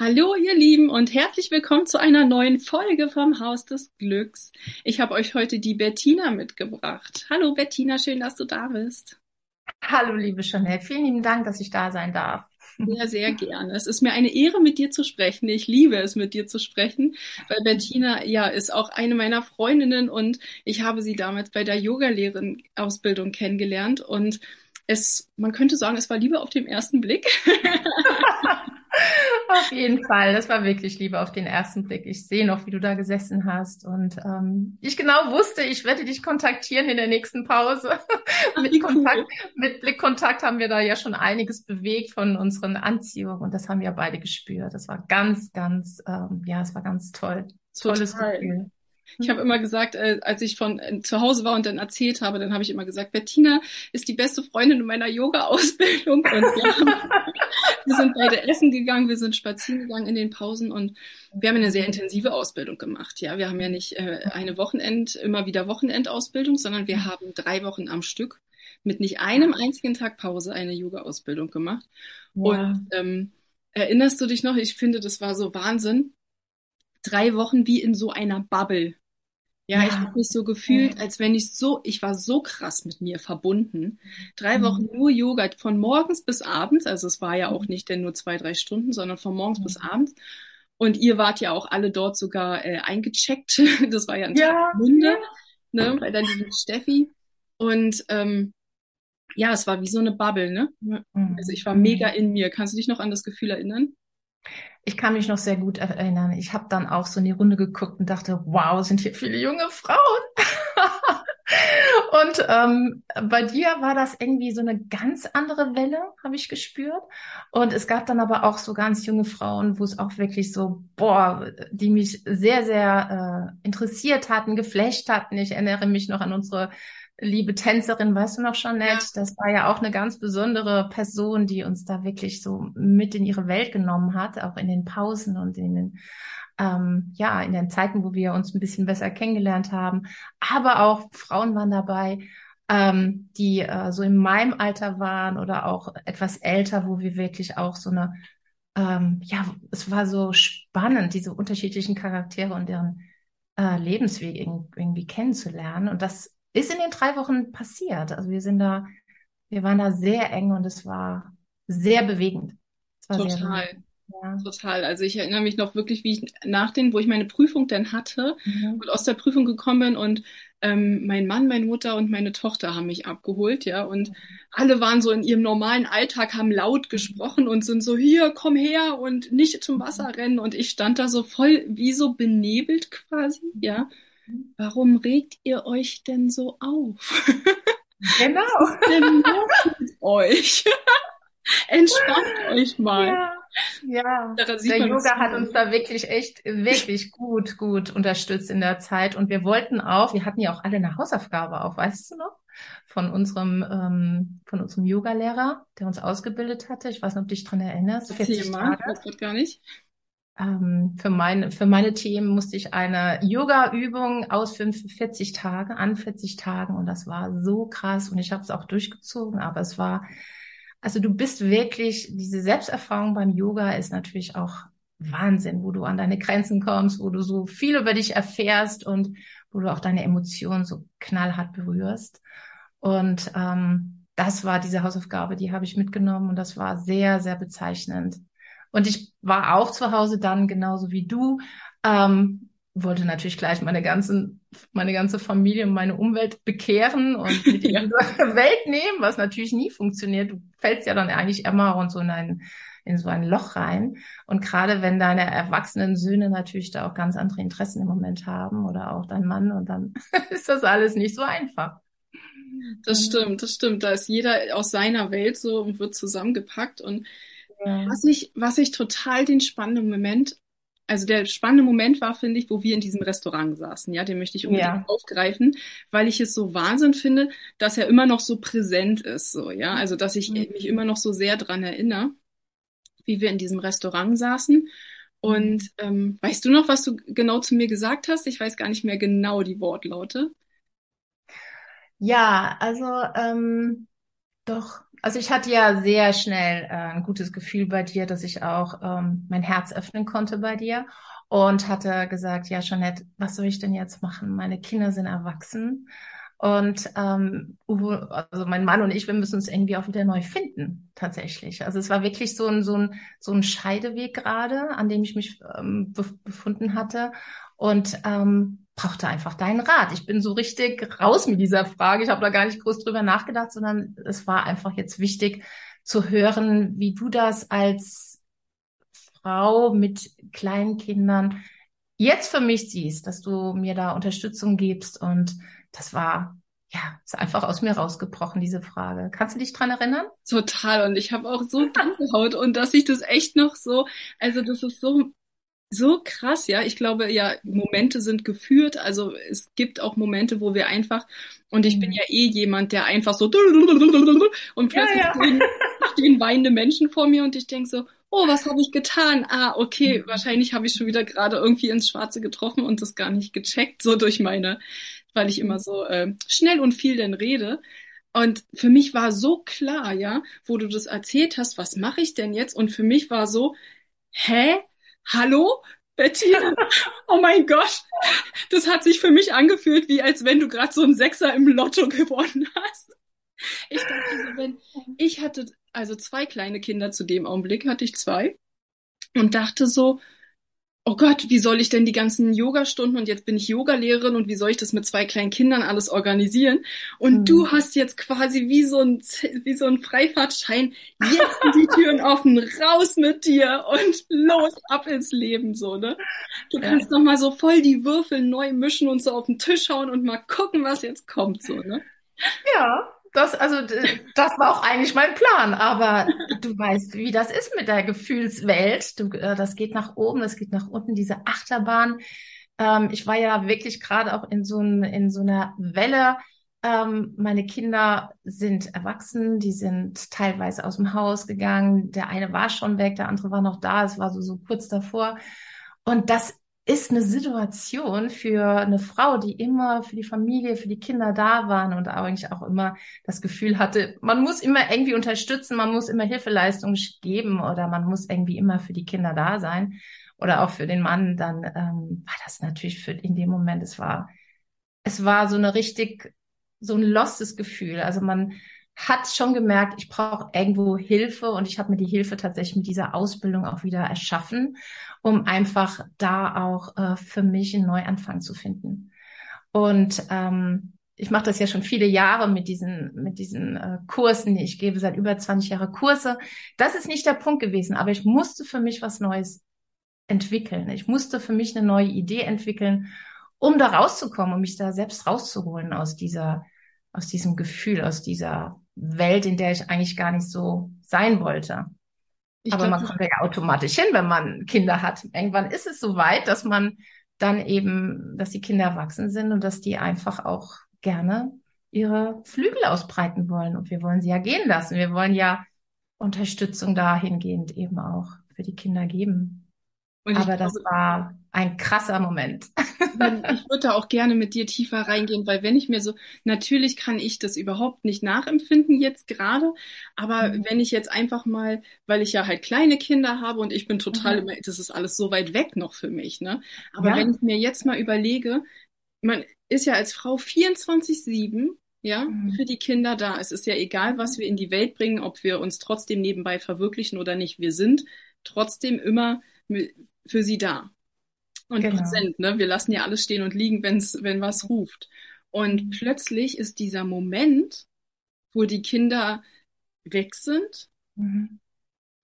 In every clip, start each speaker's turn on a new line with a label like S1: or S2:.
S1: Hallo ihr Lieben und herzlich willkommen zu einer neuen Folge vom Haus des Glücks. Ich habe euch heute die Bettina mitgebracht. Hallo Bettina, schön, dass du da bist.
S2: Hallo liebe Jeanette, vielen lieben Dank, dass ich da sein darf.
S1: Ja, sehr gerne. Es ist mir eine Ehre, mit dir zu sprechen. Ich liebe es, mit dir zu sprechen, weil Bettina ja ist auch eine meiner Freundinnen und ich habe sie damals bei der Yogalehrerin-Ausbildung kennengelernt und es, man könnte sagen, es war Liebe auf den ersten Blick.
S2: Auf jeden Fall, das war wirklich Liebe auf den ersten Blick. Ich sehe noch, wie du da gesessen hast und ähm, ich genau wusste, ich werde dich kontaktieren in der nächsten Pause. mit. Kontakt, mit Blickkontakt haben wir da ja schon einiges bewegt von unseren Anziehungen und das haben wir beide gespürt. Das war ganz, ganz, ähm, ja, es war ganz toll. Tolles
S1: Total. Gefühl. Ich habe immer gesagt, äh, als ich von äh, zu Hause war und dann erzählt habe, dann habe ich immer gesagt, Bettina ist die beste Freundin in meiner Yoga-Ausbildung. Und wir, wir sind beide essen gegangen, wir sind spazieren gegangen in den Pausen und wir haben eine sehr intensive Ausbildung gemacht. Ja, wir haben ja nicht äh, eine Wochenend, immer wieder Wochenendausbildung, sondern wir haben drei Wochen am Stück mit nicht einem einzigen Tag Pause eine Yoga-Ausbildung gemacht. Wow. Und ähm, erinnerst du dich noch? Ich finde, das war so Wahnsinn. Drei Wochen wie in so einer Bubble. Ja, ja. ich habe mich so gefühlt, als wenn ich so, ich war so krass mit mir verbunden. Drei mhm. Wochen nur Yoga, von morgens bis abends. Also es war ja auch mhm. nicht denn nur zwei, drei Stunden, sondern von morgens mhm. bis abends. Und ihr wart ja auch alle dort sogar äh, eingecheckt. Das war ja ein ja. Munde, ne, bei der lieben Steffi. Und ähm, ja, es war wie so eine Bubble, ne? Mhm. Also ich war mega in mir. Kannst du dich noch an das Gefühl erinnern?
S2: Ich kann mich noch sehr gut erinnern. Ich habe dann auch so in die Runde geguckt und dachte, wow, sind hier viele junge Frauen. und ähm, bei dir war das irgendwie so eine ganz andere Welle, habe ich gespürt. Und es gab dann aber auch so ganz junge Frauen, wo es auch wirklich so, boah, die mich sehr, sehr äh, interessiert hatten, geflecht hatten. Ich erinnere mich noch an unsere liebe Tänzerin, weißt du noch, Jeanette? Ja. Das war ja auch eine ganz besondere Person, die uns da wirklich so mit in ihre Welt genommen hat, auch in den Pausen und in den, ähm, ja, in den Zeiten, wo wir uns ein bisschen besser kennengelernt haben. Aber auch Frauen waren dabei, ähm, die äh, so in meinem Alter waren oder auch etwas älter, wo wir wirklich auch so eine, ähm, ja, es war so spannend, diese unterschiedlichen Charaktere und deren äh, Lebensweg irgendwie kennenzulernen. Und das ist in den drei Wochen passiert. Also wir sind da, wir waren da sehr eng und es war sehr bewegend.
S1: War Total. Sehr. Ja. Total. Also ich erinnere mich noch wirklich, wie ich nach den, wo ich meine Prüfung dann hatte mhm. und aus der Prüfung gekommen bin und ähm, mein Mann, meine Mutter und meine Tochter haben mich abgeholt, ja, und alle waren so in ihrem normalen Alltag, haben laut gesprochen und sind so, hier, komm her und nicht zum Wasser mhm. rennen und ich stand da so voll wie so benebelt quasi, ja, Warum regt ihr euch denn so auf?
S2: Genau.
S1: Was ist denn los mit euch? Entspannt euch mal.
S2: Ja. Ja, der Yoga hat uns da wirklich echt, wirklich gut, gut unterstützt in der Zeit. Und wir wollten auch, wir hatten ja auch alle eine Hausaufgabe auf, weißt du noch? Von unserem, ähm, von unserem Yoga-Lehrer, der uns ausgebildet hatte. Ich weiß nicht, ob du dich dran erinnerst.
S1: 40 Tage. Ich weiß gar nicht
S2: ähm, für, meine, für meine Themen musste ich eine Yoga-Übung aus 45 Tagen, an 40 Tagen und das war so krass und ich habe es auch durchgezogen, aber es war, also du bist wirklich, diese Selbsterfahrung beim Yoga ist natürlich auch Wahnsinn, wo du an deine Grenzen kommst, wo du so viel über dich erfährst und wo du auch deine Emotionen so knallhart berührst. Und ähm, das war diese Hausaufgabe, die habe ich mitgenommen und das war sehr, sehr bezeichnend. Und ich war auch zu Hause dann genauso wie du. Ähm, wollte natürlich gleich meine ganzen, meine ganze Familie und meine Umwelt bekehren und mit in diese Welt nehmen, was natürlich nie funktioniert. Du fällst ja dann eigentlich immer und so in ein, in so ein Loch rein. Und gerade wenn deine erwachsenen Söhne natürlich da auch ganz andere Interessen im Moment haben oder auch dein Mann und dann ist das alles nicht so einfach.
S1: Das stimmt, das stimmt. Da ist jeder aus seiner Welt so und wird zusammengepackt und was ich, was ich total den spannenden Moment, also der spannende Moment war, finde ich, wo wir in diesem Restaurant saßen. Ja, den möchte ich unbedingt ja. aufgreifen, weil ich es so Wahnsinn finde, dass er immer noch so präsent ist, so, ja. Also, dass ich mhm. mich immer noch so sehr dran erinnere, wie wir in diesem Restaurant saßen. Und ähm, weißt du noch, was du genau zu mir gesagt hast? Ich weiß gar nicht mehr genau die Wortlaute.
S2: Ja, also ähm, doch, Also ich hatte ja sehr schnell äh, ein gutes Gefühl bei dir, dass ich auch ähm, mein Herz öffnen konnte bei dir und hatte gesagt, ja, Jeanette, was soll ich denn jetzt machen? Meine Kinder sind erwachsen und ähm, Uwe, also mein Mann und ich, wir müssen uns irgendwie auch wieder neu finden, tatsächlich. Also es war wirklich so ein, so ein, so ein Scheideweg gerade, an dem ich mich ähm, befunden hatte und ähm, brauchte einfach deinen Rat. Ich bin so richtig raus mit dieser Frage. Ich habe da gar nicht groß drüber nachgedacht, sondern es war einfach jetzt wichtig zu hören, wie du das als Frau mit kleinen Kindern jetzt für mich siehst, dass du mir da Unterstützung gibst und das war ja, ist einfach aus mir rausgebrochen, diese Frage. Kannst du dich dran erinnern?
S1: Total. Und ich habe auch so Gänsehaut und dass ich das echt noch so, also das ist so, so krass, ja. Ich glaube, ja, Momente sind geführt. Also es gibt auch Momente, wo wir einfach, und ich bin mhm. ja eh jemand, der einfach so und plötzlich ja, ja. Stehen, stehen weinende Menschen vor mir und ich denk so, oh, was habe ich getan? Ah, okay, mhm. wahrscheinlich habe ich schon wieder gerade irgendwie ins Schwarze getroffen und das gar nicht gecheckt, so durch meine weil ich immer so äh, schnell und viel denn rede. Und für mich war so klar, ja, wo du das erzählt hast, was mache ich denn jetzt? Und für mich war so, hä? Hallo? Bettina? Oh mein Gott. Das hat sich für mich angefühlt, wie als wenn du gerade so einen Sechser im Lotto gewonnen hast. Ich dachte so, wenn ich hatte also zwei kleine Kinder zu dem Augenblick hatte ich zwei und dachte so, oh Gott, wie soll ich denn die ganzen Yogastunden und jetzt bin ich Yogalehrerin und wie soll ich das mit zwei kleinen Kindern alles organisieren? Und mhm. du hast jetzt quasi wie so ein, wie so ein Freifahrtschein, jetzt sind die Türen offen, raus mit dir und los ab ins Leben, so, ne? Du kannst ja. noch mal so voll die Würfel neu mischen und so auf den Tisch hauen und mal gucken, was jetzt kommt, so, ne?
S2: Ja, das, also, das war auch eigentlich mein Plan. Aber du weißt, wie das ist mit der Gefühlswelt. Du, äh, das geht nach oben, das geht nach unten, diese Achterbahn. Ähm, ich war ja wirklich gerade auch in so, ein, in so einer Welle. Ähm, meine Kinder sind erwachsen, die sind teilweise aus dem Haus gegangen. Der eine war schon weg, der andere war noch da. Es war so, so kurz davor. Und das ist eine Situation für eine Frau, die immer für die Familie, für die Kinder da waren und eigentlich auch immer das Gefühl hatte, man muss immer irgendwie unterstützen, man muss immer Hilfeleistung geben oder man muss irgendwie immer für die Kinder da sein oder auch für den Mann, dann ähm, war das natürlich für in dem Moment, es war, es war so eine richtig, so ein lostes Gefühl. Also man hat schon gemerkt, ich brauche irgendwo Hilfe und ich habe mir die Hilfe tatsächlich mit dieser Ausbildung auch wieder erschaffen um einfach da auch äh, für mich einen Neuanfang zu finden. Und ähm, ich mache das ja schon viele Jahre mit diesen, mit diesen äh, Kursen. Ich gebe seit über 20 Jahre Kurse. Das ist nicht der Punkt gewesen, aber ich musste für mich was Neues entwickeln. Ich musste für mich eine neue Idee entwickeln, um da rauszukommen, um mich da selbst rauszuholen aus dieser, aus diesem Gefühl, aus dieser Welt, in der ich eigentlich gar nicht so sein wollte. Ich Aber glaub, man kommt ja automatisch hin, wenn man Kinder hat. Irgendwann ist es so weit, dass man dann eben, dass die Kinder erwachsen sind und dass die einfach auch gerne ihre Flügel ausbreiten wollen. Und wir wollen sie ja gehen lassen. Wir wollen ja Unterstützung dahingehend eben auch für die Kinder geben. Aber glaube, das war ein krasser Moment.
S1: ich würde da auch gerne mit dir tiefer reingehen, weil wenn ich mir so, natürlich kann ich das überhaupt nicht nachempfinden jetzt gerade, aber mhm. wenn ich jetzt einfach mal, weil ich ja halt kleine Kinder habe und ich bin total mhm. das ist alles so weit weg noch für mich, ne? Aber ja. wenn ich mir jetzt mal überlege, man ist ja als Frau 24-7 ja, mhm. für die Kinder da. Es ist ja egal, was wir in die Welt bringen, ob wir uns trotzdem nebenbei verwirklichen oder nicht. Wir sind trotzdem immer für sie da und genau. präsent. Ne? Wir lassen ja alles stehen und liegen, wenn's, wenn was ruft. Und mhm. plötzlich ist dieser Moment, wo die Kinder weg sind mhm.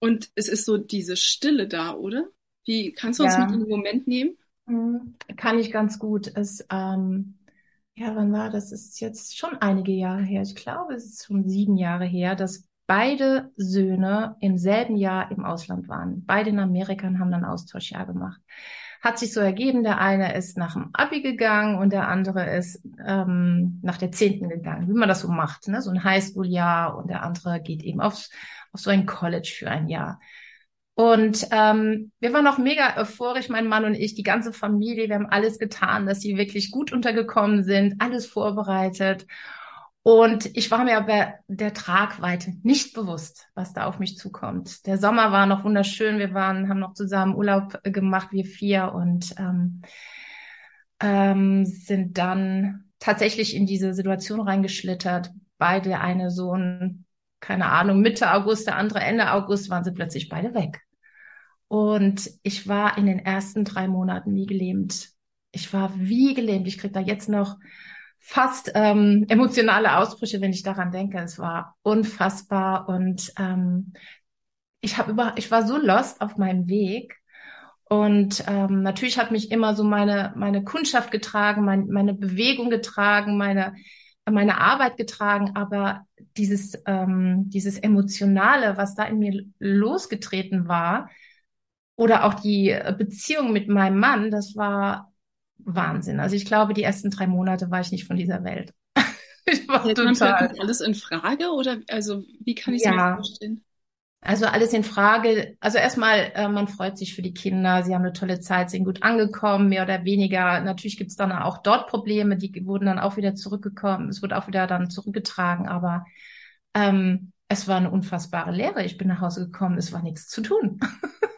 S1: und es ist so diese Stille da, oder? Wie kannst du uns mit in den Moment nehmen?
S2: Mhm. Kann ich ganz gut. Es, ähm, ja, wann war das? das? Ist jetzt schon einige Jahre her. Ich glaube, es ist schon sieben Jahre her, dass beide Söhne im selben Jahr im Ausland waren. Beide in Amerika und haben dann Austauschjahr gemacht. Hat sich so ergeben, der eine ist nach dem Abi gegangen und der andere ist ähm, nach der Zehnten gegangen, wie man das so macht, ne? so ein Highschool-Jahr und der andere geht eben aufs, auf so ein College für ein Jahr. Und ähm, wir waren auch mega euphorisch, mein Mann und ich, die ganze Familie. Wir haben alles getan, dass sie wirklich gut untergekommen sind, alles vorbereitet. Und ich war mir aber der Tragweite nicht bewusst, was da auf mich zukommt. Der Sommer war noch wunderschön. Wir waren, haben noch zusammen Urlaub gemacht, wir vier, und ähm, ähm, sind dann tatsächlich in diese Situation reingeschlittert. Beide eine Sohn, keine Ahnung, Mitte August, der andere Ende August, waren sie plötzlich beide weg. Und ich war in den ersten drei Monaten wie gelähmt. Ich war wie gelähmt. Ich krieg da jetzt noch fast ähm, emotionale Ausbrüche, wenn ich daran denke. Es war unfassbar und ähm, ich habe über, ich war so lost auf meinem Weg und ähm, natürlich hat mich immer so meine meine Kundschaft getragen, mein, meine Bewegung getragen, meine meine Arbeit getragen, aber dieses ähm, dieses emotionale, was da in mir losgetreten war, oder auch die Beziehung mit meinem Mann, das war Wahnsinn. Also ich glaube, die ersten drei Monate war ich nicht von dieser Welt.
S1: ich war Stellt total. Man alles in Frage oder also wie kann ich es ja. mir vorstellen?
S2: Also alles in Frage. Also erstmal, äh, man freut sich für die Kinder. Sie haben eine tolle Zeit, sind gut angekommen, mehr oder weniger. Natürlich gibt's dann auch dort Probleme, die wurden dann auch wieder zurückgekommen. Es wurde auch wieder dann zurückgetragen, aber ähm, es war eine unfassbare Lehre. Ich bin nach Hause gekommen, es war nichts zu tun.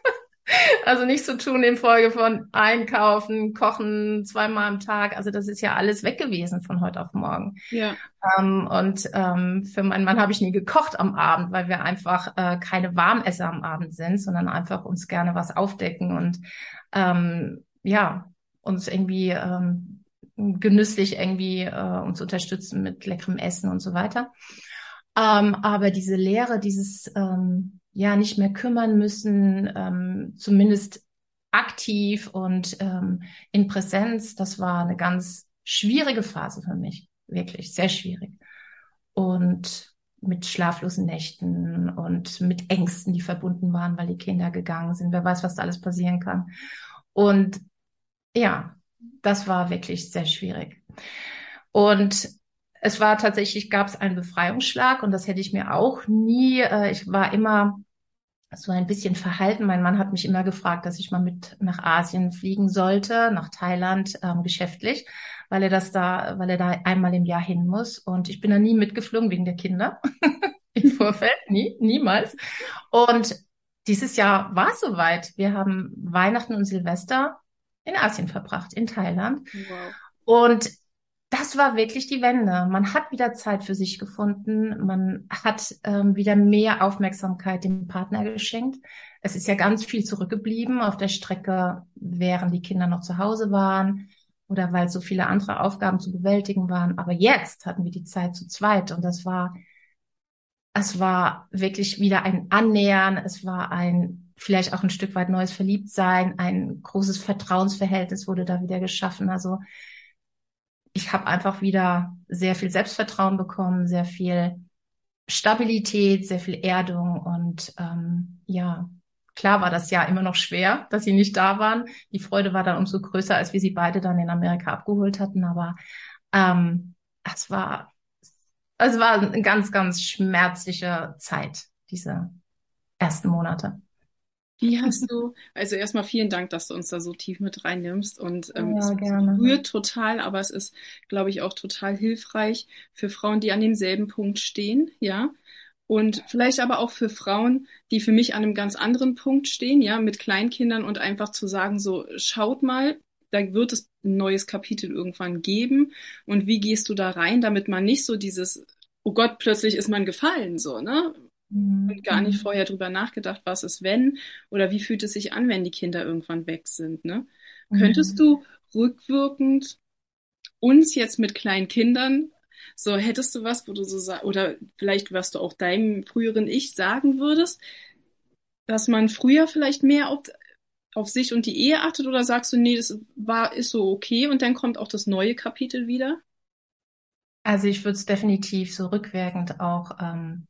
S2: Also nicht zu tun in Folge von Einkaufen, Kochen zweimal am Tag. Also das ist ja alles weg gewesen von heute auf morgen. Ja. Ähm, und ähm, für meinen Mann habe ich nie gekocht am Abend, weil wir einfach äh, keine Warmesser am Abend sind, sondern einfach uns gerne was aufdecken und ähm, ja, uns irgendwie ähm, genüsslich irgendwie äh, uns unterstützen mit leckerem Essen und so weiter. Ähm, aber diese Lehre, dieses ähm, ja nicht mehr kümmern müssen, ähm, zumindest aktiv und ähm, in Präsenz. Das war eine ganz schwierige Phase für mich, wirklich sehr schwierig. Und mit schlaflosen Nächten und mit Ängsten, die verbunden waren, weil die Kinder gegangen sind. Wer weiß, was da alles passieren kann. Und ja, das war wirklich sehr schwierig. Und es war tatsächlich, gab es einen Befreiungsschlag und das hätte ich mir auch nie, äh, ich war immer so ein bisschen verhalten. Mein Mann hat mich immer gefragt, dass ich mal mit nach Asien fliegen sollte, nach Thailand ähm, geschäftlich, weil er das da, weil er da einmal im Jahr hin muss. Und ich bin da nie mitgeflogen wegen der Kinder im Vorfeld, nie, niemals. Und dieses Jahr war es soweit. Wir haben Weihnachten und Silvester in Asien verbracht, in Thailand. Wow. Und das war wirklich die Wende. Man hat wieder Zeit für sich gefunden. Man hat ähm, wieder mehr Aufmerksamkeit dem Partner geschenkt. Es ist ja ganz viel zurückgeblieben auf der Strecke, während die Kinder noch zu Hause waren oder weil so viele andere Aufgaben zu bewältigen waren. Aber jetzt hatten wir die Zeit zu zweit und das war, es war wirklich wieder ein Annähern. Es war ein vielleicht auch ein Stück weit neues Verliebtsein. Ein großes Vertrauensverhältnis wurde da wieder geschaffen. Also ich habe einfach wieder sehr viel Selbstvertrauen bekommen, sehr viel Stabilität, sehr viel Erdung und ähm, ja, klar war das ja immer noch schwer, dass sie nicht da waren. Die Freude war dann umso größer, als wir sie beide dann in Amerika abgeholt hatten, aber ähm, es war es war eine ganz, ganz schmerzliche Zeit, diese ersten Monate.
S1: Wie hast du, also erstmal vielen Dank, dass du uns da so tief mit reinnimmst und ähm, ja, es gerne. berührt total, aber es ist, glaube ich, auch total hilfreich für Frauen, die an demselben Punkt stehen, ja. Und vielleicht aber auch für Frauen, die für mich an einem ganz anderen Punkt stehen, ja, mit Kleinkindern und einfach zu sagen, so, schaut mal, da wird es ein neues Kapitel irgendwann geben. Und wie gehst du da rein, damit man nicht so dieses, oh Gott, plötzlich ist man gefallen, so, ne? Mhm. und gar nicht mhm. vorher drüber nachgedacht, was ist wenn oder wie fühlt es sich an, wenn die Kinder irgendwann weg sind. Ne? Mhm. Könntest du rückwirkend uns jetzt mit kleinen Kindern, so hättest du was, wo du so sagst, oder vielleicht was du auch deinem früheren Ich sagen würdest, dass man früher vielleicht mehr auf, auf sich und die Ehe achtet oder sagst du, nee, das war, ist so okay und dann kommt auch das neue Kapitel wieder?
S2: Also ich würde es definitiv so rückwirkend auch ähm,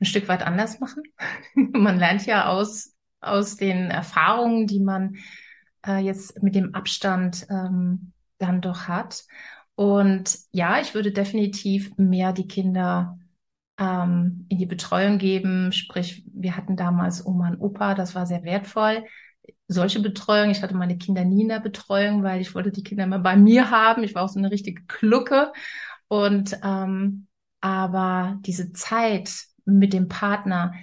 S2: ein Stück weit anders machen. man lernt ja aus, aus den Erfahrungen, die man äh, jetzt mit dem Abstand ähm, dann doch hat. Und ja, ich würde definitiv mehr die Kinder ähm, in die Betreuung geben. Sprich, wir hatten damals Oma und Opa, das war sehr wertvoll. Solche Betreuung, ich hatte meine Kinder nie in der Betreuung, weil ich wollte die Kinder immer bei mir haben. Ich war auch so eine richtige Klucke. Und ähm, aber diese Zeit mit dem Partner,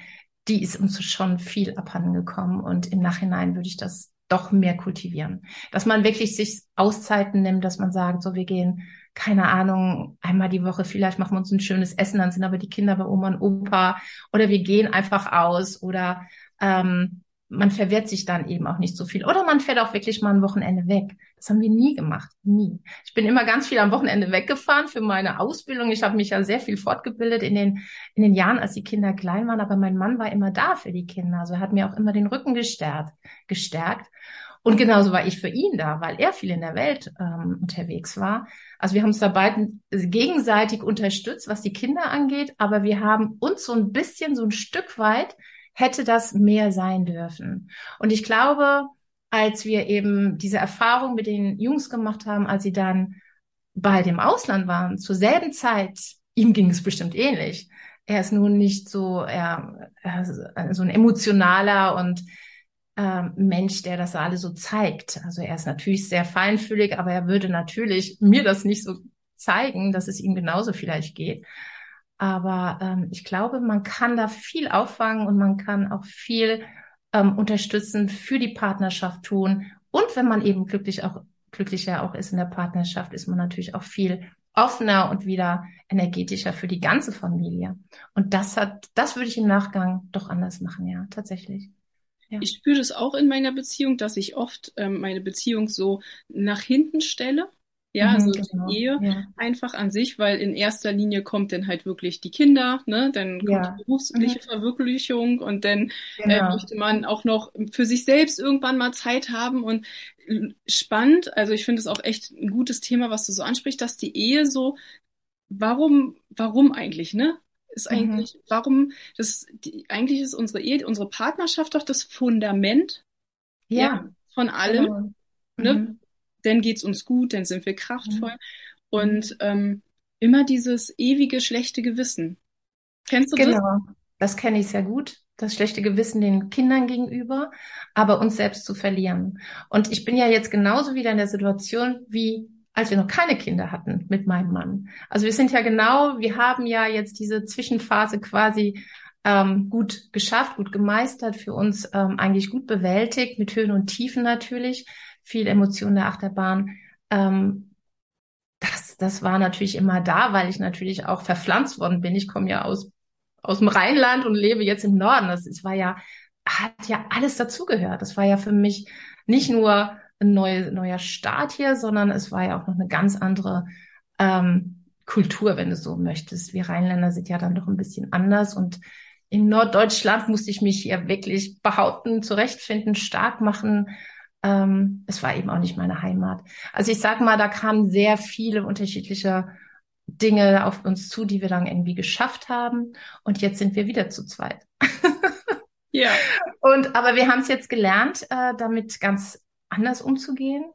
S2: die ist uns schon viel abhanden gekommen und im Nachhinein würde ich das doch mehr kultivieren. Dass man wirklich sich Auszeiten nimmt, dass man sagt, so wir gehen, keine Ahnung, einmal die Woche, vielleicht machen wir uns ein schönes Essen, dann sind aber die Kinder bei Oma und Opa oder wir gehen einfach aus oder ähm, man verwehrt sich dann eben auch nicht so viel. Oder man fährt auch wirklich mal ein Wochenende weg. Das haben wir nie gemacht. Nie. Ich bin immer ganz viel am Wochenende weggefahren für meine Ausbildung. Ich habe mich ja sehr viel fortgebildet in den, in den Jahren, als die Kinder klein waren. Aber mein Mann war immer da für die Kinder. Also er hat mir auch immer den Rücken gestärkt. gestärkt. Und genauso war ich für ihn da, weil er viel in der Welt ähm, unterwegs war. Also wir haben uns da beiden gegenseitig unterstützt, was die Kinder angeht. Aber wir haben uns so ein bisschen, so ein Stück weit hätte das mehr sein dürfen. Und ich glaube, als wir eben diese Erfahrung mit den Jungs gemacht haben, als sie dann bei dem Ausland waren, zur selben Zeit, ihm ging es bestimmt ähnlich. Er ist nun nicht so, er, er so ein emotionaler und äh, Mensch, der das alle so zeigt. Also er ist natürlich sehr feinfühlig, aber er würde natürlich mir das nicht so zeigen, dass es ihm genauso vielleicht geht. Aber ähm, ich glaube, man kann da viel auffangen und man kann auch viel ähm, unterstützend für die Partnerschaft tun. Und wenn man eben glücklich auch glücklicher auch ist in der Partnerschaft, ist man natürlich auch viel offener und wieder energetischer für die ganze Familie. Und das hat, das würde ich im Nachgang doch anders machen, ja, tatsächlich.
S1: Ja. Ich spüre das auch in meiner Beziehung, dass ich oft ähm, meine Beziehung so nach hinten stelle ja, mhm, also genau. die Ehe ja. einfach an sich, weil in erster Linie kommt dann halt wirklich die Kinder, ne? Dann kommt ja. die berufliche mhm. Verwirklichung und dann äh, genau. äh, möchte man auch noch für sich selbst irgendwann mal Zeit haben und spannend, also ich finde es auch echt ein gutes Thema, was du so ansprichst, dass die Ehe so, warum, warum eigentlich, ne? Ist mhm. eigentlich, warum, das, die, eigentlich ist unsere Ehe, unsere Partnerschaft doch das Fundament ja. ja von allem. Genau. Ne? Dann geht's uns gut, dann sind wir kraftvoll. Mhm. Und ähm, immer dieses ewige schlechte Gewissen. Kennst du
S2: genau. das? Genau, das kenne ich sehr gut. Das schlechte Gewissen den Kindern gegenüber, aber uns selbst zu verlieren. Und ich bin ja jetzt genauso wieder in der Situation, wie als wir noch keine Kinder hatten mit meinem Mann. Also wir sind ja genau, wir haben ja jetzt diese Zwischenphase quasi ähm, gut geschafft, gut gemeistert, für uns ähm, eigentlich gut bewältigt, mit Höhen und Tiefen natürlich viel Emotion der Achterbahn. Ähm, das, das war natürlich immer da, weil ich natürlich auch verpflanzt worden bin. Ich komme ja aus, aus dem Rheinland und lebe jetzt im Norden. Das, das war ja, hat ja alles dazugehört. Das war ja für mich nicht nur ein neu, neuer Start hier, sondern es war ja auch noch eine ganz andere ähm, Kultur, wenn du so möchtest. Wir Rheinländer sind ja dann doch ein bisschen anders und in Norddeutschland musste ich mich hier wirklich behaupten, zurechtfinden, stark machen, ähm, es war eben auch nicht meine Heimat. Also ich sag mal, da kamen sehr viele unterschiedliche Dinge auf uns zu, die wir dann irgendwie geschafft haben. Und jetzt sind wir wieder zu zweit. ja. Und aber wir haben es jetzt gelernt, äh, damit ganz anders umzugehen.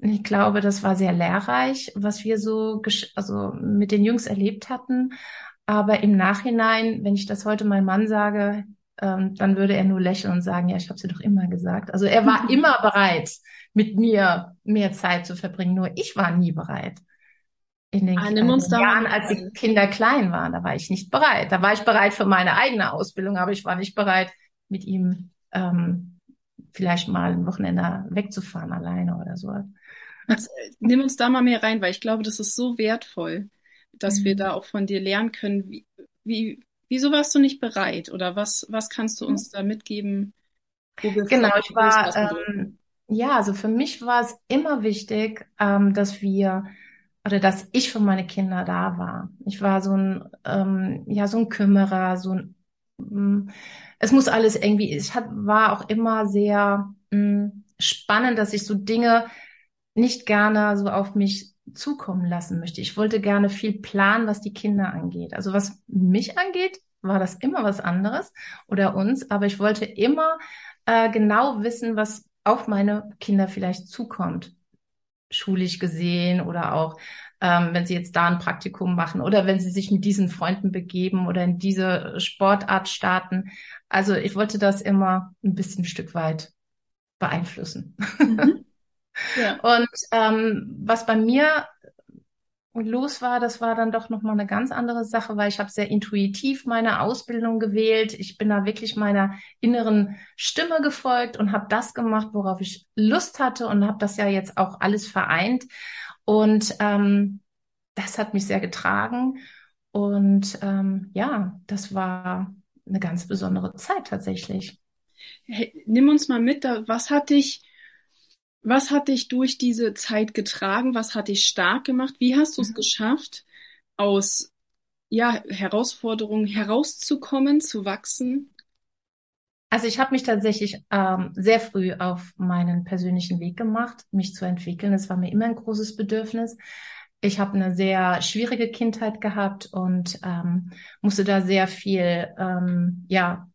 S2: Ich glaube, das war sehr lehrreich, was wir so also mit den Jungs erlebt hatten. Aber im Nachhinein, wenn ich das heute meinem Mann sage, ähm, dann würde er nur lächeln und sagen, ja, ich habe dir doch immer gesagt. Also er war immer bereit, mit mir mehr Zeit zu verbringen, nur ich war nie bereit. In den, ah, nimm uns Jahren, als die Kinder klein waren, da war ich nicht bereit. Da war ich bereit für meine eigene Ausbildung, aber ich war nicht bereit, mit ihm ähm, vielleicht mal ein Wochenende wegzufahren alleine oder so.
S1: Also, nimm uns da mal mehr rein, weil ich glaube, das ist so wertvoll, dass mhm. wir da auch von dir lernen können, wie, wie, Wieso warst du nicht bereit? Oder was, was kannst du uns da mitgeben?
S2: genau, ich war, ähm, ja, also für mich war es immer wichtig, ähm, dass wir oder dass ich für meine Kinder da war. Ich war so ein, ähm, ja, so ein Kümmerer, so ein, ähm, es muss alles irgendwie, ich hat, war auch immer sehr mh, mm, spannend, dass ich so Dinge nicht gerne so auf mich zukommen lassen möchte. Ich wollte gerne viel planen, was die Kinder angeht. Also was mich angeht, war das immer was anderes oder uns, aber ich wollte immer äh, genau wissen, was auf meine Kinder vielleicht zukommt, schulisch gesehen oder auch ähm, wenn sie jetzt da ein Praktikum machen oder wenn sie sich mit diesen Freunden begeben oder in diese Sportart starten. Also ich wollte das immer ein bisschen ein Stück weit beeinflussen. Mhm. Ja. Und ähm, was bei mir los war, das war dann doch nochmal eine ganz andere Sache, weil ich habe sehr intuitiv meine Ausbildung gewählt. Ich bin da wirklich meiner inneren Stimme gefolgt und habe das gemacht, worauf ich Lust hatte und habe das ja jetzt auch alles vereint. Und ähm, das hat mich sehr getragen. Und ähm, ja, das war eine ganz besondere Zeit tatsächlich.
S1: Hey, nimm uns mal mit, was hat dich was hat dich durch diese Zeit getragen? Was hat dich stark gemacht? Wie hast du es mhm. geschafft, aus ja, Herausforderungen herauszukommen, zu wachsen?
S2: Also ich habe mich tatsächlich ähm, sehr früh auf meinen persönlichen Weg gemacht, mich zu entwickeln. Es war mir immer ein großes Bedürfnis. Ich habe eine sehr schwierige Kindheit gehabt und ähm, musste da sehr viel ähm, ja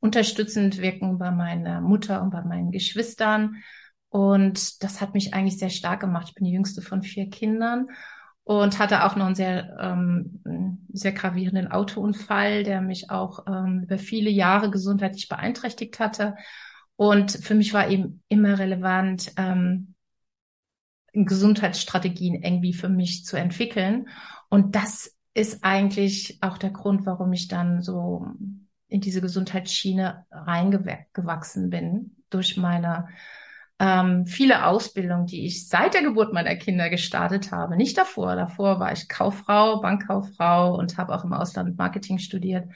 S2: unterstützend wirken bei meiner Mutter und bei meinen Geschwistern und das hat mich eigentlich sehr stark gemacht. Ich bin die jüngste von vier Kindern und hatte auch noch einen sehr, ähm, sehr gravierenden Autounfall, der mich auch ähm, über viele Jahre gesundheitlich beeinträchtigt hatte. Und für mich war eben immer relevant, ähm, Gesundheitsstrategien irgendwie für mich zu entwickeln. Und das ist eigentlich auch der Grund, warum ich dann so in diese Gesundheitsschiene reingewachsen bin durch meine ähm, viele Ausbildungen, die ich seit der Geburt meiner Kinder gestartet habe. Nicht davor. Davor war ich Kauffrau, Bankkauffrau und habe auch im Ausland Marketing studiert.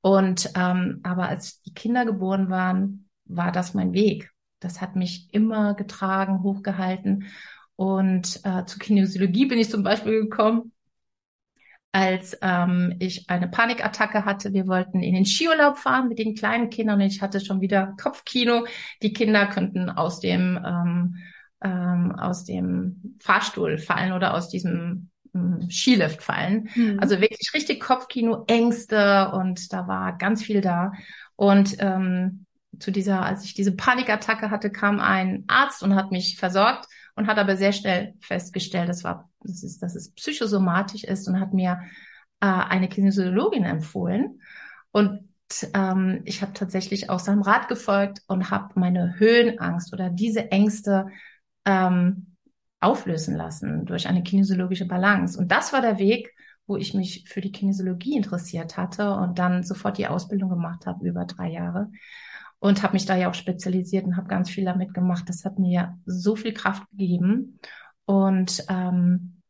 S2: Und ähm, aber als die Kinder geboren waren, war das mein Weg. Das hat mich immer getragen, hochgehalten. Und äh, zur Kinesiologie bin ich zum Beispiel gekommen, als ähm, ich eine Panikattacke hatte. Wir wollten in den Skiurlaub fahren mit den kleinen Kindern und ich hatte schon wieder Kopfkino. Die Kinder könnten aus dem ähm, ähm, aus dem Fahrstuhl fallen oder aus diesem ähm, Skilift fallen. Mhm. Also wirklich richtig Kopfkino, Ängste und da war ganz viel da. Und ähm, zu dieser, als ich diese Panikattacke hatte, kam ein Arzt und hat mich versorgt und hat aber sehr schnell festgestellt, das war, das ist, dass es psychosomatisch ist und hat mir äh, eine Kinesiologin empfohlen. Und ähm, ich habe tatsächlich auch seinem Rat gefolgt und habe meine Höhenangst oder diese Ängste ähm, auflösen lassen durch eine kinesiologische Balance. Und das war der Weg, wo ich mich für die Kinesiologie interessiert hatte und dann sofort die Ausbildung gemacht habe über drei Jahre und habe mich da ja auch spezialisiert und habe ganz viel damit gemacht. Das hat mir so viel Kraft gegeben. Und ähm,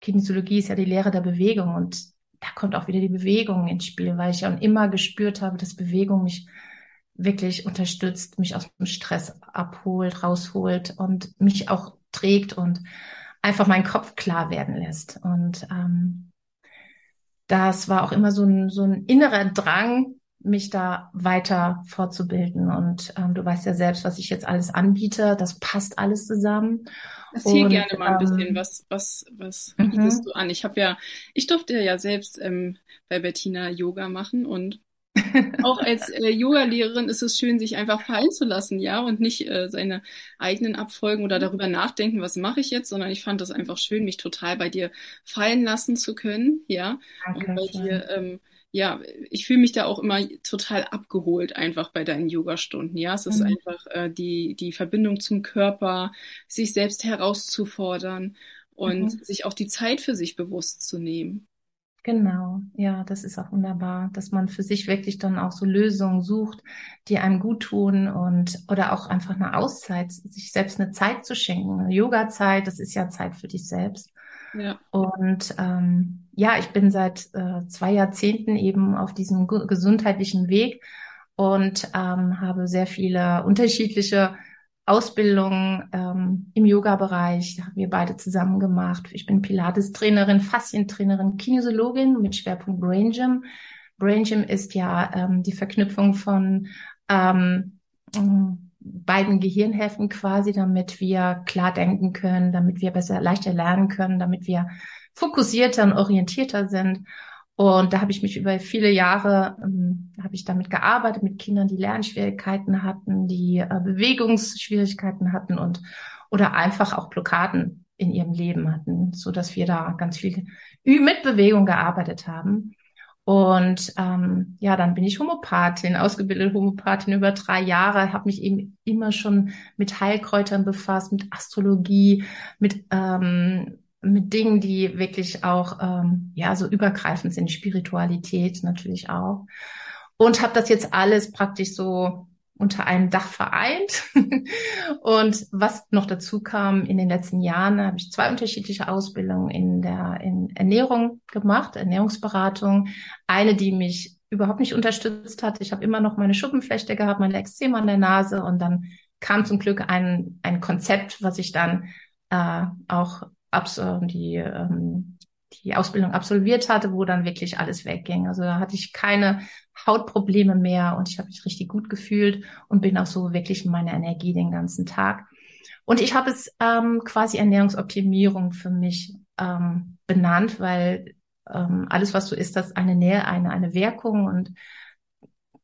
S2: Kinesiologie ist ja die Lehre der Bewegung und da kommt auch wieder die Bewegung ins Spiel, weil ich ja immer gespürt habe, dass Bewegung mich wirklich unterstützt, mich aus dem Stress abholt, rausholt und mich auch trägt und einfach meinen Kopf klar werden lässt. Und ähm, das war auch immer so ein, so ein innerer Drang, mich da weiter fortzubilden. Und ähm, du weißt ja selbst, was ich jetzt alles anbiete. Das passt alles zusammen.
S1: Erzähl gerne mal ein bisschen, ähm, was, was, was mhm. bietest du an? Ich habe ja, ich durfte ja selbst ähm, bei Bettina Yoga machen und auch als äh, Yoga-Lehrerin ist es schön, sich einfach fallen zu lassen, ja, und nicht äh, seine eigenen Abfolgen oder darüber nachdenken, was mache ich jetzt, sondern ich fand das einfach schön, mich total bei dir fallen lassen zu können, ja, Danke, und bei schön. dir ähm, ja, ich fühle mich da auch immer total abgeholt einfach bei deinen Yoga-Stunden. Ja, es ist mhm. einfach äh, die, die Verbindung zum Körper, sich selbst herauszufordern und mhm. sich auch die Zeit für sich bewusst zu nehmen.
S2: Genau, ja, das ist auch wunderbar, dass man für sich wirklich dann auch so Lösungen sucht, die einem gut tun und oder auch einfach eine Auszeit, sich selbst eine Zeit zu schenken. Yoga-Zeit, das ist ja Zeit für dich selbst. Und ähm, ja, ich bin seit äh, zwei Jahrzehnten eben auf diesem gesundheitlichen Weg und ähm, habe sehr viele unterschiedliche Ausbildungen ähm, im Yoga-Bereich. Haben wir beide zusammen gemacht. Ich bin Pilates-Trainerin, Faszientrainerin, Kinesiologin mit Schwerpunkt Brain Gym. Brain Gym ist ja ähm, die Verknüpfung von ähm, beiden Gehirnhälften quasi, damit wir klar denken können, damit wir besser, leichter lernen können, damit wir fokussierter und orientierter sind. Und da habe ich mich über viele Jahre, ähm, habe ich damit gearbeitet, mit Kindern, die Lernschwierigkeiten hatten, die äh, Bewegungsschwierigkeiten hatten und oder einfach auch Blockaden in ihrem Leben hatten, so dass wir da ganz viel mit Bewegung gearbeitet haben. Und ähm, ja, dann bin ich Homopathin, ausgebildete Homopathin über drei Jahre, habe mich eben immer schon mit Heilkräutern befasst, mit Astrologie, mit ähm, mit Dingen, die wirklich auch ähm, ja so übergreifend sind, Spiritualität natürlich auch. Und habe das jetzt alles praktisch so unter einem Dach vereint. und was noch dazu kam, in den letzten Jahren habe ich zwei unterschiedliche Ausbildungen in der in Ernährung gemacht, Ernährungsberatung. Eine, die mich überhaupt nicht unterstützt hat. Ich habe immer noch meine Schuppenflechte gehabt, meine Extreme an der Nase und dann kam zum Glück ein, ein Konzept, was ich dann äh, auch abs die ähm, die Ausbildung absolviert hatte, wo dann wirklich alles wegging. Also da hatte ich keine Hautprobleme mehr und ich habe mich richtig gut gefühlt und bin auch so wirklich in meiner Energie den ganzen Tag. Und ich habe es ähm, quasi Ernährungsoptimierung für mich ähm, benannt, weil ähm, alles, was du isst, hat eine Nähe, eine, eine Wirkung und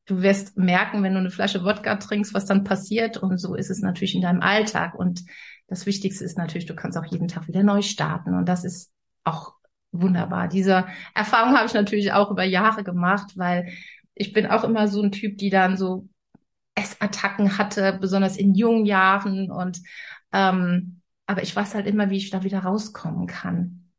S2: du wirst merken, wenn du eine Flasche Wodka trinkst, was dann passiert. Und so ist es natürlich in deinem Alltag. Und das Wichtigste ist natürlich, du kannst auch jeden Tag wieder neu starten. Und das ist auch wunderbar. Diese Erfahrung habe ich natürlich auch über Jahre gemacht, weil ich bin auch immer so ein Typ, die dann so Essattacken hatte, besonders in jungen Jahren und ähm, aber ich weiß halt immer, wie ich da wieder rauskommen kann.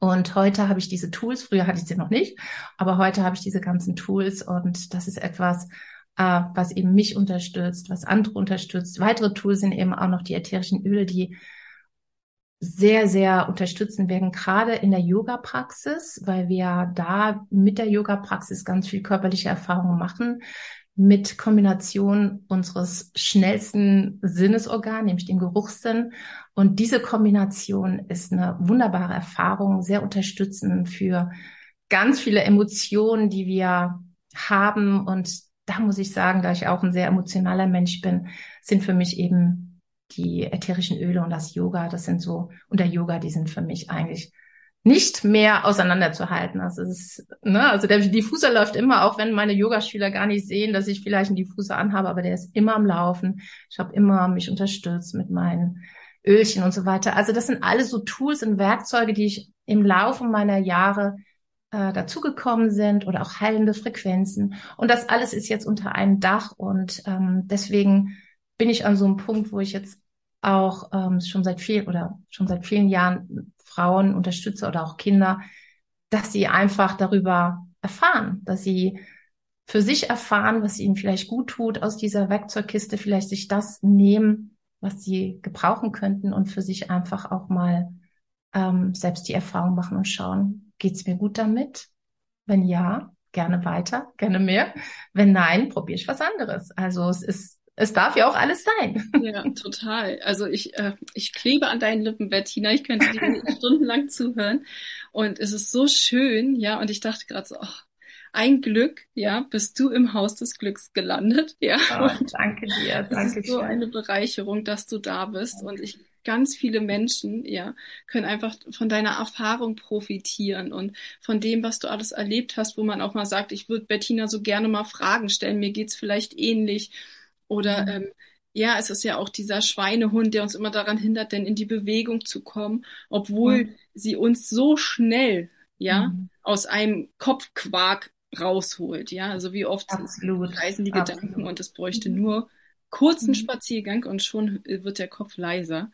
S2: Und heute habe ich diese Tools, früher hatte ich sie noch nicht, aber heute habe ich diese ganzen Tools und das ist etwas, äh, was eben mich unterstützt, was andere unterstützt. Weitere Tools sind eben auch noch die ätherischen Öle, die sehr, sehr unterstützen werden, gerade in der Yoga-Praxis, weil wir da mit der Yoga-Praxis ganz viel körperliche Erfahrungen machen, mit Kombination unseres schnellsten Sinnesorgan, nämlich dem Geruchssinn. Und diese Kombination ist eine wunderbare Erfahrung, sehr unterstützend für ganz viele Emotionen, die wir haben. Und da muss ich sagen, da ich auch ein sehr emotionaler Mensch bin, sind für mich eben die ätherischen Öle und das Yoga, das sind so, und der Yoga, die sind für mich eigentlich nicht mehr auseinanderzuhalten. Also es ist, ne, also der Diffuser läuft immer, auch wenn meine Yogaschüler gar nicht sehen, dass ich vielleicht einen Diffuser anhabe, aber der ist immer am Laufen. Ich habe immer mich unterstützt mit meinen Ölchen und so weiter. Also das sind alles so Tools und Werkzeuge, die ich im Laufe meiner Jahre äh, dazugekommen sind oder auch heilende Frequenzen. Und das alles ist jetzt unter einem Dach und ähm, deswegen bin ich an so einem Punkt, wo ich jetzt auch ähm, schon seit viel oder schon seit vielen Jahren Frauen unterstütze oder auch Kinder, dass sie einfach darüber erfahren, dass sie für sich erfahren, was ihnen vielleicht gut tut, aus dieser Werkzeugkiste vielleicht sich das nehmen, was sie gebrauchen könnten und für sich einfach auch mal ähm, selbst die Erfahrung machen und schauen, geht's mir gut damit? Wenn ja, gerne weiter, gerne mehr. Wenn nein, probiere ich was anderes. Also es ist es darf ja auch alles sein.
S1: Ja, total. Also ich, äh, ich klebe an deinen Lippen, Bettina. Ich könnte dir stundenlang zuhören. Und es ist so schön, ja. Und ich dachte gerade so, ach, ein Glück, ja, bist du im Haus des Glücks gelandet, ja.
S2: Oh, danke dir, danke
S1: Es ist so eine Bereicherung, dass du da bist. Und ich ganz viele Menschen, ja, können einfach von deiner Erfahrung profitieren und von dem, was du alles erlebt hast, wo man auch mal sagt, ich würde Bettina so gerne mal Fragen stellen, mir geht's vielleicht ähnlich oder mhm. ähm, ja, es ist ja auch dieser Schweinehund, der uns immer daran hindert, denn in die Bewegung zu kommen, obwohl mhm. sie uns so schnell, ja, mhm. aus einem Kopfquark rausholt, ja. Also wie oft Absolut. reisen die Absolut. Gedanken und es bräuchte mhm. nur kurzen mhm. Spaziergang und schon wird der Kopf leiser.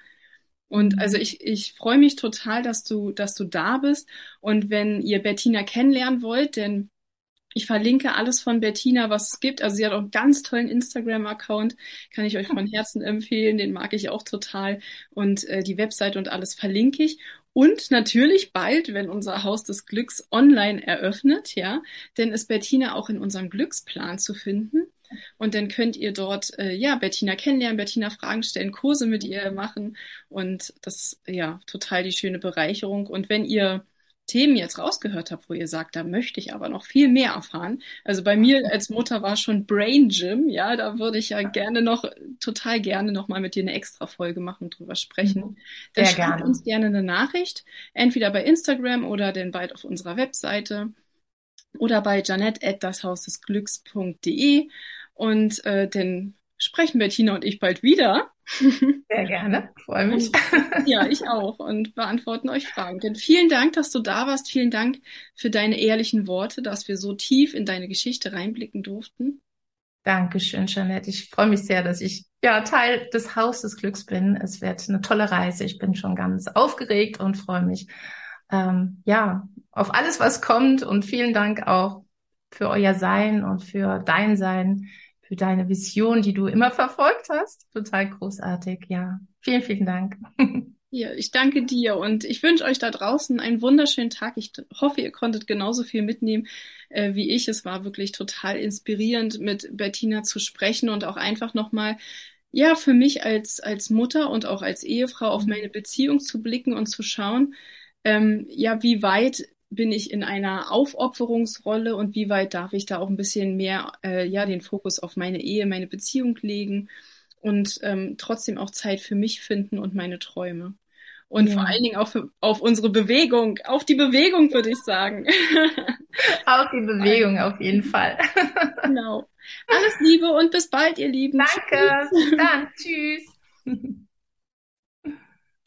S1: Und also mhm. ich, ich freue mich total, dass du, dass du da bist. Und wenn ihr Bettina kennenlernen wollt, denn ich verlinke alles von Bettina, was es gibt. Also sie hat auch einen ganz tollen Instagram-Account, kann ich euch von Herzen empfehlen. Den mag ich auch total. Und äh, die Website und alles verlinke ich. Und natürlich bald, wenn unser Haus des Glücks online eröffnet, ja, denn ist Bettina auch in unserem Glücksplan zu finden. Und dann könnt ihr dort, äh, ja, Bettina kennenlernen, Bettina Fragen stellen, Kurse mit ihr machen. Und das, ja, total die schöne Bereicherung. Und wenn ihr Themen jetzt rausgehört habe, wo ihr sagt, da möchte ich aber noch viel mehr erfahren. Also bei mir als Mutter war schon Brain Gym, ja, da würde ich ja gerne noch, total gerne noch mal mit dir eine extra Folge machen und drüber sprechen. Mhm. Dann Sehr schreibt gerne. uns gerne eine Nachricht, entweder bei Instagram oder dann bald auf unserer Webseite oder bei janet@dashausdesglücks.de und äh, dann sprechen Bettina und ich bald wieder.
S2: Sehr gerne, freue mich.
S1: ja, ich auch und beantworten euch Fragen. Denn vielen Dank, dass du da warst. Vielen Dank für deine ehrlichen Worte, dass wir so tief in deine Geschichte reinblicken durften.
S2: Dankeschön, Jeanette. Ich freue mich sehr, dass ich ja Teil des Haus des Glücks bin. Es wird eine tolle Reise. Ich bin schon ganz aufgeregt und freue mich ähm, ja auf alles, was kommt. Und vielen Dank auch für euer Sein und für dein Sein, für deine Vision, die du immer verfolgt hast. Total großartig. Ja, vielen, vielen Dank.
S1: Ja, ich danke dir und ich wünsche euch da draußen einen wunderschönen Tag. Ich hoffe, ihr konntet genauso viel mitnehmen äh, wie ich. Es war wirklich total inspirierend, mit Bettina zu sprechen und auch einfach nochmal, ja, für mich als, als Mutter und auch als Ehefrau auf mhm. meine Beziehung zu blicken und zu schauen, ähm, ja, wie weit bin ich in einer Aufopferungsrolle und wie weit darf ich da auch ein bisschen mehr, äh, ja, den Fokus auf meine Ehe, meine Beziehung legen und ähm, trotzdem auch Zeit für mich finden und meine Träume. Und ja. vor allen Dingen auch für, auf unsere Bewegung, auf die Bewegung würde ich sagen.
S2: auf die Bewegung auf jeden Fall.
S1: genau. Alles Liebe und bis bald, ihr Lieben.
S2: Danke. Tschüss. Bis dann. Tschüss.